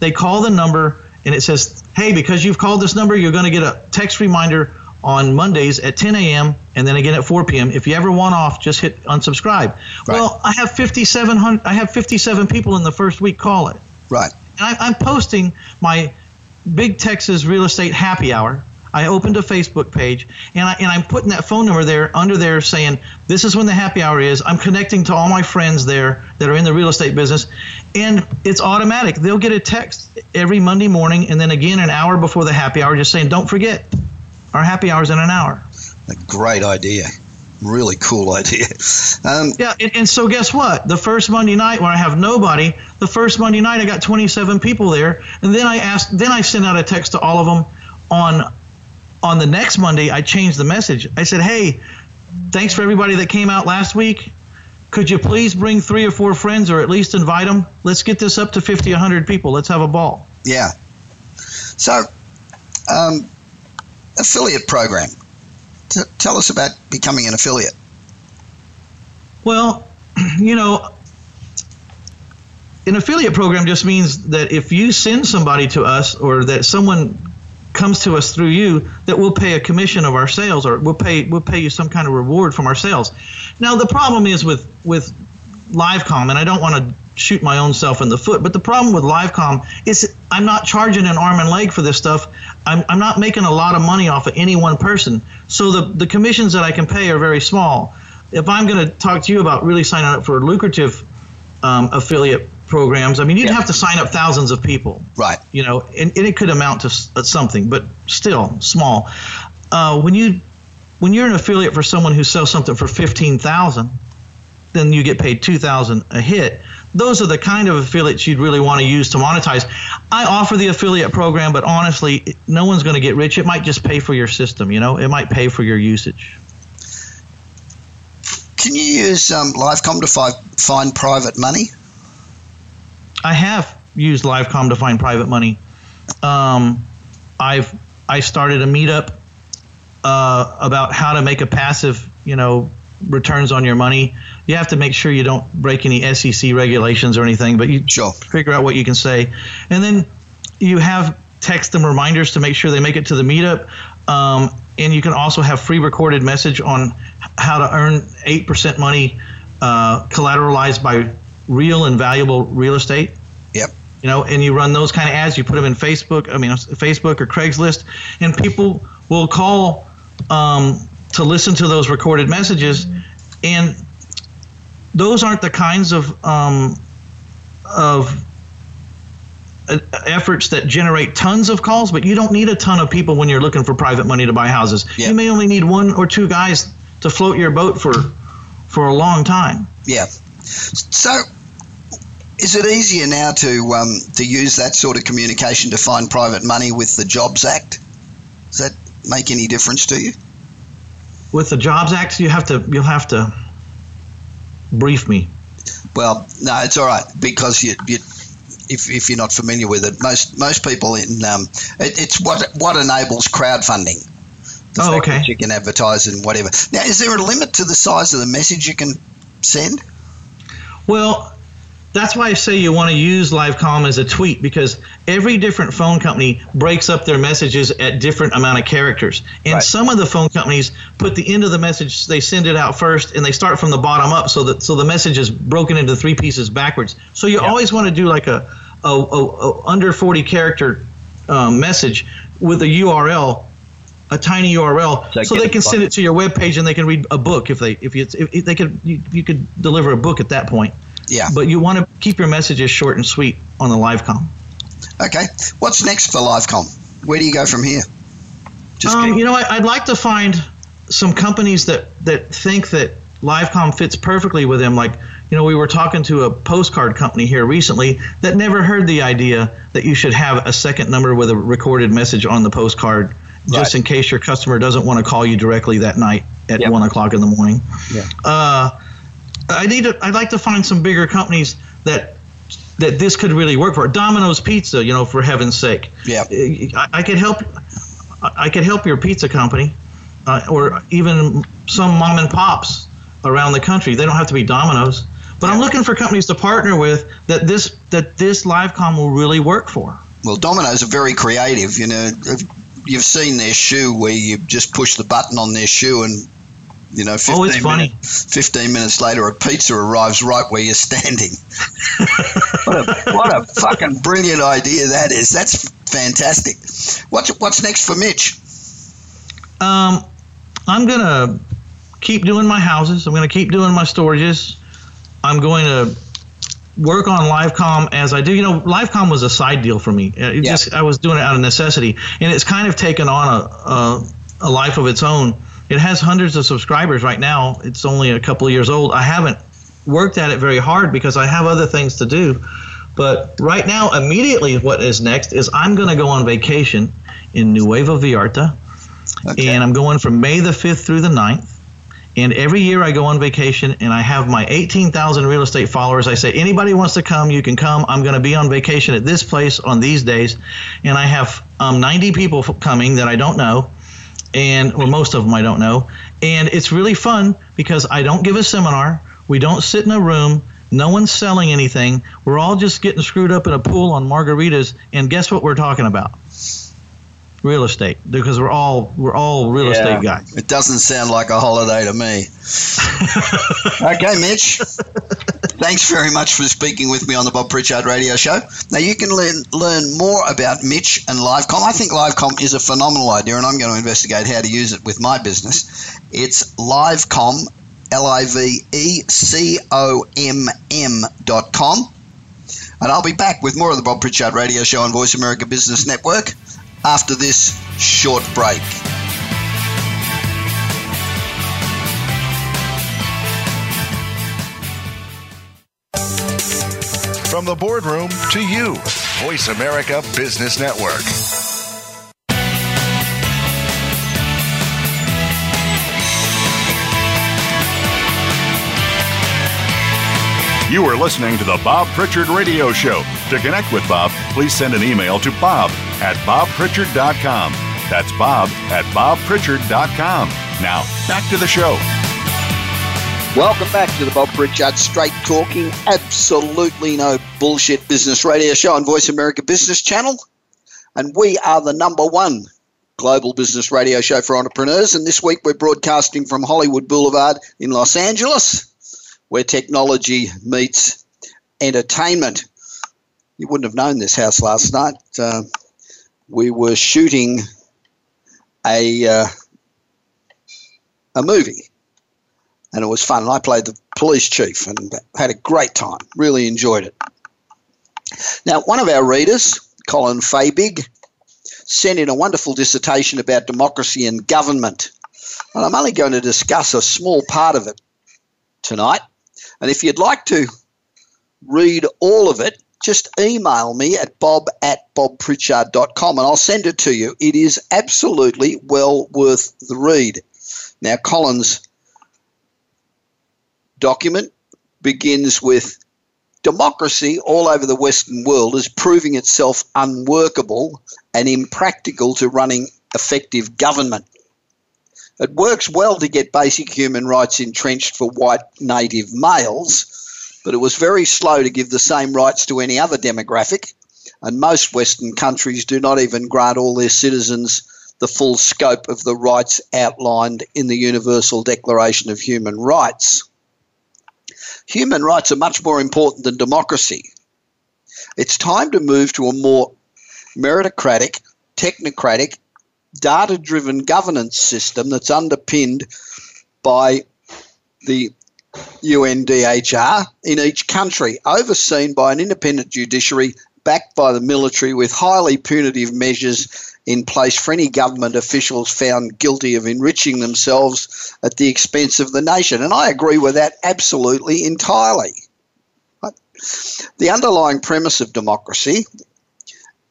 They call the number and it says, hey, because you've called this number, you're going to get a text reminder on Mondays at 10 a.m. and then again at 4 p.m. If you ever want off, just hit unsubscribe. Right. Well, I have 57 I have 57 people in the first week call it. Right. And I, I'm posting my Big Texas Real Estate Happy Hour I opened a Facebook page and, I, and I'm putting that phone number there under there saying, this is when the happy hour is. I'm connecting to all my friends there that are in the real estate business. And it's automatic. They'll get a text every Monday morning and then again an hour before the happy hour just saying, don't forget, our happy hour is in an hour. A great idea really cool idea. Um, yeah, and, and, so guess what? The first Monday night when I have nobody, the first Monday night I got 27 people there, and then I asked, then I sent out a text to all of them on on the next Monday, I changed the message. I said, hey, thanks for everybody that came out last week. Could you please bring three or four friends or at least invite them? Let's get this up to 50, 100 people. Let's have a ball. Yeah. So, um, affiliate program. T- tell us about becoming an affiliate. Well, you know, an affiliate program just means that if you send somebody to us or that someone comes to us through you that we'll pay a commission of our sales or we'll pay we'll pay you some kind of reward from our sales. Now the problem is with with Livecomm, and I don't want to shoot my own self in the foot, but the problem with Livecomm is I'm not charging an arm and leg for this stuff. I'm, I'm not making a lot of money off of any one person. So the, the commissions that I can pay are very small. If I'm going to talk to you about really signing up for a lucrative um, affiliate programs. I mean, you'd yeah. have to sign up thousands of people. Right. You know, and, and it could amount to uh, something, but still small. Uh, when you when you're an affiliate for someone who sells something for fifteen thousand, then you get paid 2000 a hit. Those are the kind of affiliates you'd really want to use to monetize. I offer the affiliate program, but honestly, no one's going to get rich. It might just pay for your system, you know? It might pay for your usage. Can you use um, Livecomm to fi- find private money? I have used Livecomm to find private money. Um, I've I started a meetup uh, about how to make a passive, you know, returns on your money. You have to make sure you don't break any SEC regulations or anything, but you sure. figure out what you can say, and then you have text them reminders to make sure they make it to the meetup. Um, and you can also have free recorded message on how to earn eight percent money uh, collateralized by real and valuable real estate. Yep. You know, and you run those kind of ads. You put them in Facebook. I mean, Facebook or Craigslist, and people will call um, to listen to those recorded messages, and those aren't the kinds of um, of uh, efforts that generate tons of calls, but you don't need a ton of people when you're looking for private money to buy houses. Yeah. You may only need one or two guys to float your boat for for a long time. Yeah. So, is it easier now to um, to use that sort of communication to find private money with the Jobs Act? Does that make any difference to you? With the Jobs Act, you have to you'll have to brief me. Well, no, it's all right because you, you if, if you're not familiar with it, most most people in um, it, it's what what enables crowdfunding. Oh, okay. You can advertise and whatever. Now, is there a limit to the size of the message you can send? Well, that's why I say you want to use Livecomm as a tweet because every different phone company breaks up their messages at different amount of characters. And Right. some of the phone companies put the end of the message they send it out first and they start from the bottom up so that so the message is broken into three pieces backwards. So you always want to do like a, a, a, a under 40 character um, message with a URL a tiny URL So so, they can send it to your web page and they can read a book if they if, you if they could you, you could deliver a book at that point Yeah. but you want to keep your messages short and sweet on the live com. Okay. What's next for live com? Where do you go from here? Just Um, you know, I, I'd like to find some companies that that think that livecomm fits perfectly with them. Like, you know, we were talking to a postcard company here recently that never heard the idea that you should have a second number with a recorded message on the postcard, just in case your customer doesn't want to call you directly that night at Yep. one o'clock in the morning. Yeah. Uh, I need to. I'd like to find some bigger companies that that this could really work for. Domino's Pizza, you know, for heaven's sake. Yeah. I, I could help. I could help your pizza company, uh, or even some mom and pops around the country. They don't have to be Domino's. But I'm looking for companies to partner with that this that this livecomm will really work for. Well, Domino's are very creative. You know, you've seen their shoe where you just push the button on their shoe and, you know, 15, Oh, it's funny. Minutes, 15 minutes later, a pizza arrives right where you're standing. what, a, what a fucking brilliant idea that is. That's fantastic. What's, what's next for Mitch? Um, I'm gonna keep doing my houses. I'm gonna keep doing my storages. I'm going to work on Livecomm as I do. You know, Livecomm was a side deal for me. Uh, It Yeah. just I was doing it out of necessity, and it's kind of taken on a, a a life of its own. It has hundreds of subscribers right now. It's only a couple of years old. I haven't worked at it very hard because I have other things to do. But right now, immediately, what is next is I'm going to go on vacation in Nueva Vallarta Okay. and I'm going from May the 5th through the 9th. And every year I go on vacation and I have my 18,000 real estate followers. I say, anybody wants to come, you can come. I'm going to be on vacation at this place on these days. And I have um, 90 people f- coming that I don't know, and or most of them I don't know. And it's really fun because I don't give a seminar. We don't sit in a room. No one's selling anything. We're all just getting screwed up in a pool on margaritas. And guess what we're talking about? Real estate, because we're all we're all real estate guys. It doesn't sound like a holiday to me. okay, Mitch. Thanks very much for speaking with me on the Bob Pritchard Radio Show. Now you can learn learn more about Mitch and Livecomm. I think Livecomm is a phenomenal idea, and I'm going to investigate how to use it with my business. It's Livecomm, L I V E C O M M dot com. And I'll be back with more of the Bob Pritchard Radio Show on Voice America Business Network after this short break. From the boardroom to you, Voice America Business Network. You are listening to the Bob Pritchard Radio Show. To connect with Bob, please send an email to bob at bobpritchard.com. That's bob at bobpritchard.com. Now, back to the show. Welcome back to the Bob Pritchard Straight Talking, absolutely no bullshit business radio show on Voice America Business Channel. And we are the number one global business radio show for entrepreneurs. And this week we're broadcasting from Hollywood Boulevard in Los Angeles where technology meets entertainment. You wouldn't have known this house last night. Uh, we were shooting a uh, a movie, and it was fun. And I played the police chief and had a great time. Really enjoyed it. Now, one of our readers, Colin Fabig, sent in a wonderful dissertation about democracy and government. And I'm only going to discuss a small part of it tonight. And if you'd like to read all of it, just email me at bob at bobpritchard.com and I'll send it to you. It is absolutely well worth the read. Now, Colin's document begins with democracy all over the Western world is proving itself unworkable and impractical to running effective government. It works well to get basic human rights entrenched for white native males, but it was very slow to give the same rights to any other demographic, and most Western countries do not even grant all their citizens the full scope of the rights outlined in the Universal Declaration of Human Rights. Human rights are much more important than democracy. It's time to move to a more meritocratic, technocratic, data driven governance system that's underpinned by the UNDHR in each country, overseen by an independent judiciary backed by the military with highly punitive measures in place for any government officials found guilty of enriching themselves at the expense of the nation. And I agree with that absolutely entirely. The underlying premise of democracy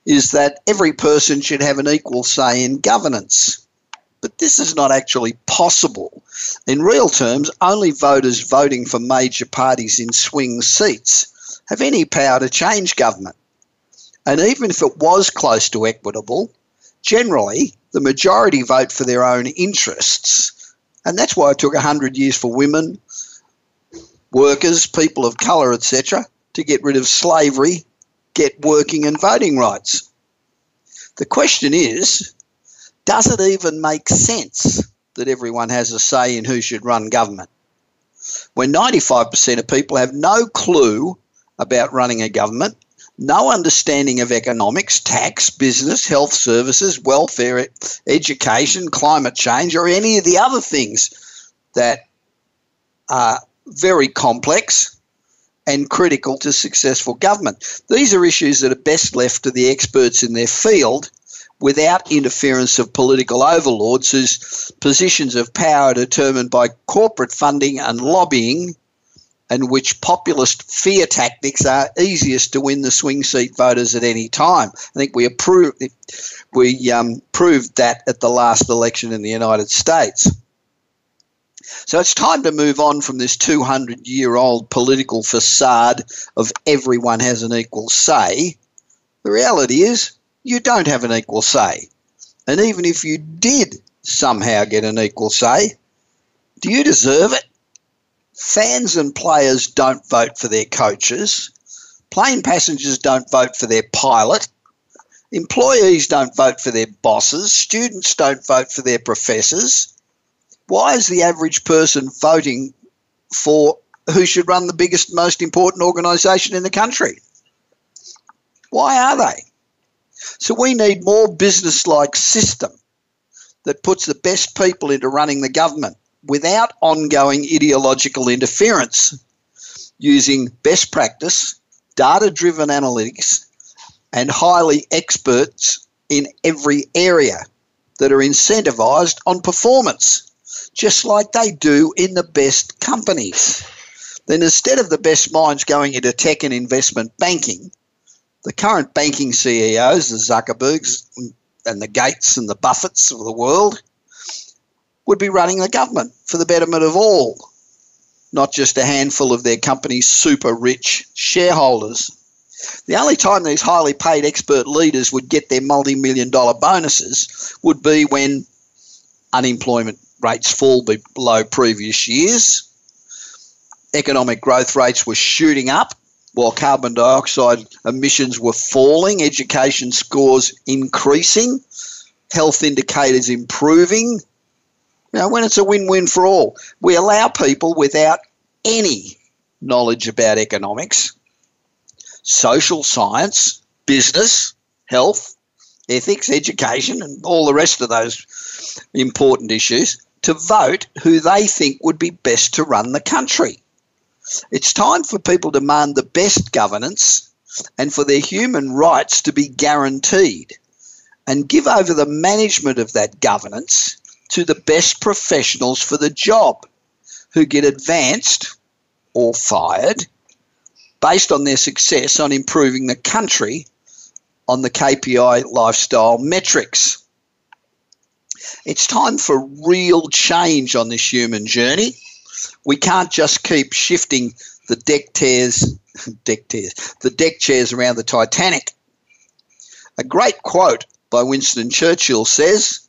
is that every person should have an equal say in governance. But this is not actually possible. In real terms, only voters voting for major parties in swing seats have any power to change government. And even if it was close to equitable, generally the majority vote for their own interests. And that's why it took 100 years for women, workers, people of colour, etc., to get rid of slavery get working and voting rights. The question is does it even make sense that everyone has a say in who should run government? When 95% of people have no clue about running a government, no understanding of economics, tax, business, health services, welfare, education, climate change, or any of the other things that are very complex and critical to successful government. These are issues that are best left to the experts in their field without interference of political overlords whose positions of power are determined by corporate funding and lobbying and which populist fear tactics are easiest to win the swing seat voters at any time. I think we approved, we um, proved that at the last election in the United States. So it's time to move on from this 200 year old political facade of everyone has an equal say. The reality is, you don't have an equal say. And even if you did somehow get an equal say, do you deserve it? Fans and players don't vote for their coaches. Plane passengers don't vote for their pilot. Employees don't vote for their bosses. Students don't vote for their professors why is the average person voting for who should run the biggest, most important organisation in the country? Why are they? So we need more business-like system that puts the best people into running the government without ongoing ideological interference using best practice, data-driven analytics and highly experts in every area that are incentivised on performance just like they do in the best companies. then instead of the best minds going into tech and investment banking, the current banking CEOs, the Zuckerbergs and the Gates and the Buffetts of the world, would be running the government for the betterment of all, not just a handful of their company's super rich shareholders. The only time these highly paid expert leaders would get their multi million dollar bonuses would be when unemployment rates fall below previous years, economic growth rates were shooting up while carbon dioxide emissions were falling, education scores increasing, health indicators improving. Know, when it's a win win for all, we allow people without any knowledge about economics, social science, business, health, ethics, education, and all the rest of those important issues to vote who they think would be best to run the country. It's time for people to demand the best governance and for their human rights to be guaranteed and give over the management of that governance to the best professionals for the job who get advanced or fired based on their success on improving the country on the KPI lifestyle metrics. It's time for real change on this human journey we can't just keep shifting the deck chairs, deck chairs, the deck chairs around the Titanic. A great quote by Winston Churchill says,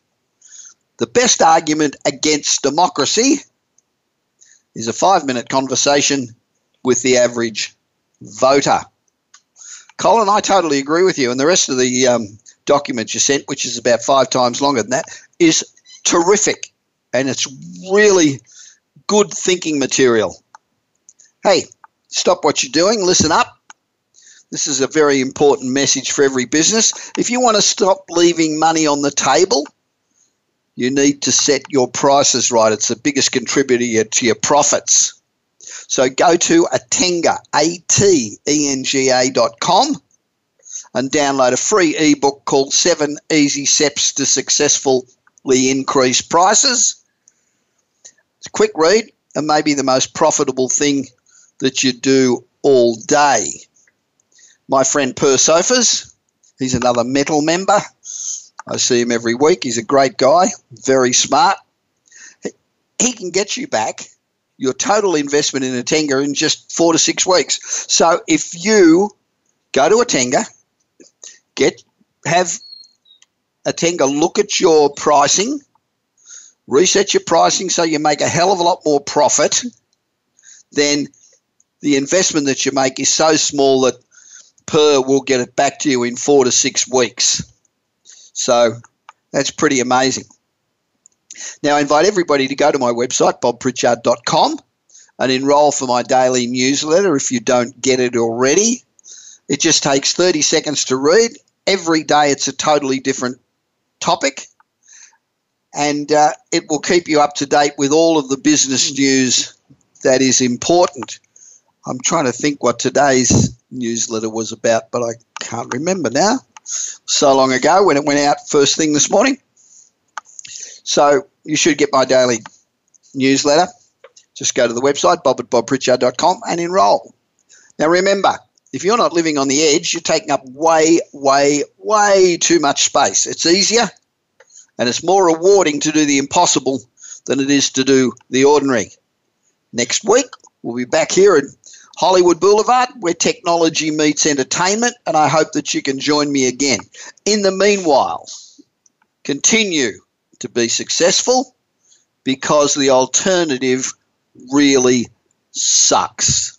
"The best argument against democracy is a five-minute conversation with the average voter." Colin, I totally agree with you, and the rest of the um, document you sent, which is about five times longer than that, is terrific, and it's really good thinking material. Hey, stop what you're doing, listen up. This is a very important message for every business. If you want to stop leaving money on the table, you need to set your prices right. It's the biggest contributor to your profits. So go to Atenga, A-T-E-N-G-A dot com and download a free ebook called Seven Easy Steps to Successfully Increase Prices. It's a quick read and maybe the most profitable thing that you do all day. My friend Per Sjofors, he's another metal member. I see him every week. He's a great guy, very smart. He can get you back your total investment in Atenga in just four to six weeks. So if you go to Atenga, get have Atenga look at your pricing reset your pricing so you make a hell of a lot more profit, then the investment that you make is so small that Per will get it back to you in four to six weeks. So that's pretty amazing. Now, I invite everybody to go to my website, bobpritchard.com, and enroll for my daily newsletter if you don't get it already. It just takes 30 seconds to read. Every day it's a totally different topic and uh, it will keep you up to date with all of the business news that is important. I'm trying to think what today's newsletter was about, but I can't remember now. So long ago when it went out first thing this morning. So you should get my daily newsletter. Just go to the website, bob at bobpritchard.com, and enroll. Now remember, if you're not living on the edge, you're taking up way, way, way too much space. It's easier and it's more rewarding to do the impossible than it is to do the ordinary. Next week, we'll be back here at Hollywood Boulevard where technology meets entertainment, and I hope that you can join me again. In the meanwhile, continue to be successful because the alternative really sucks.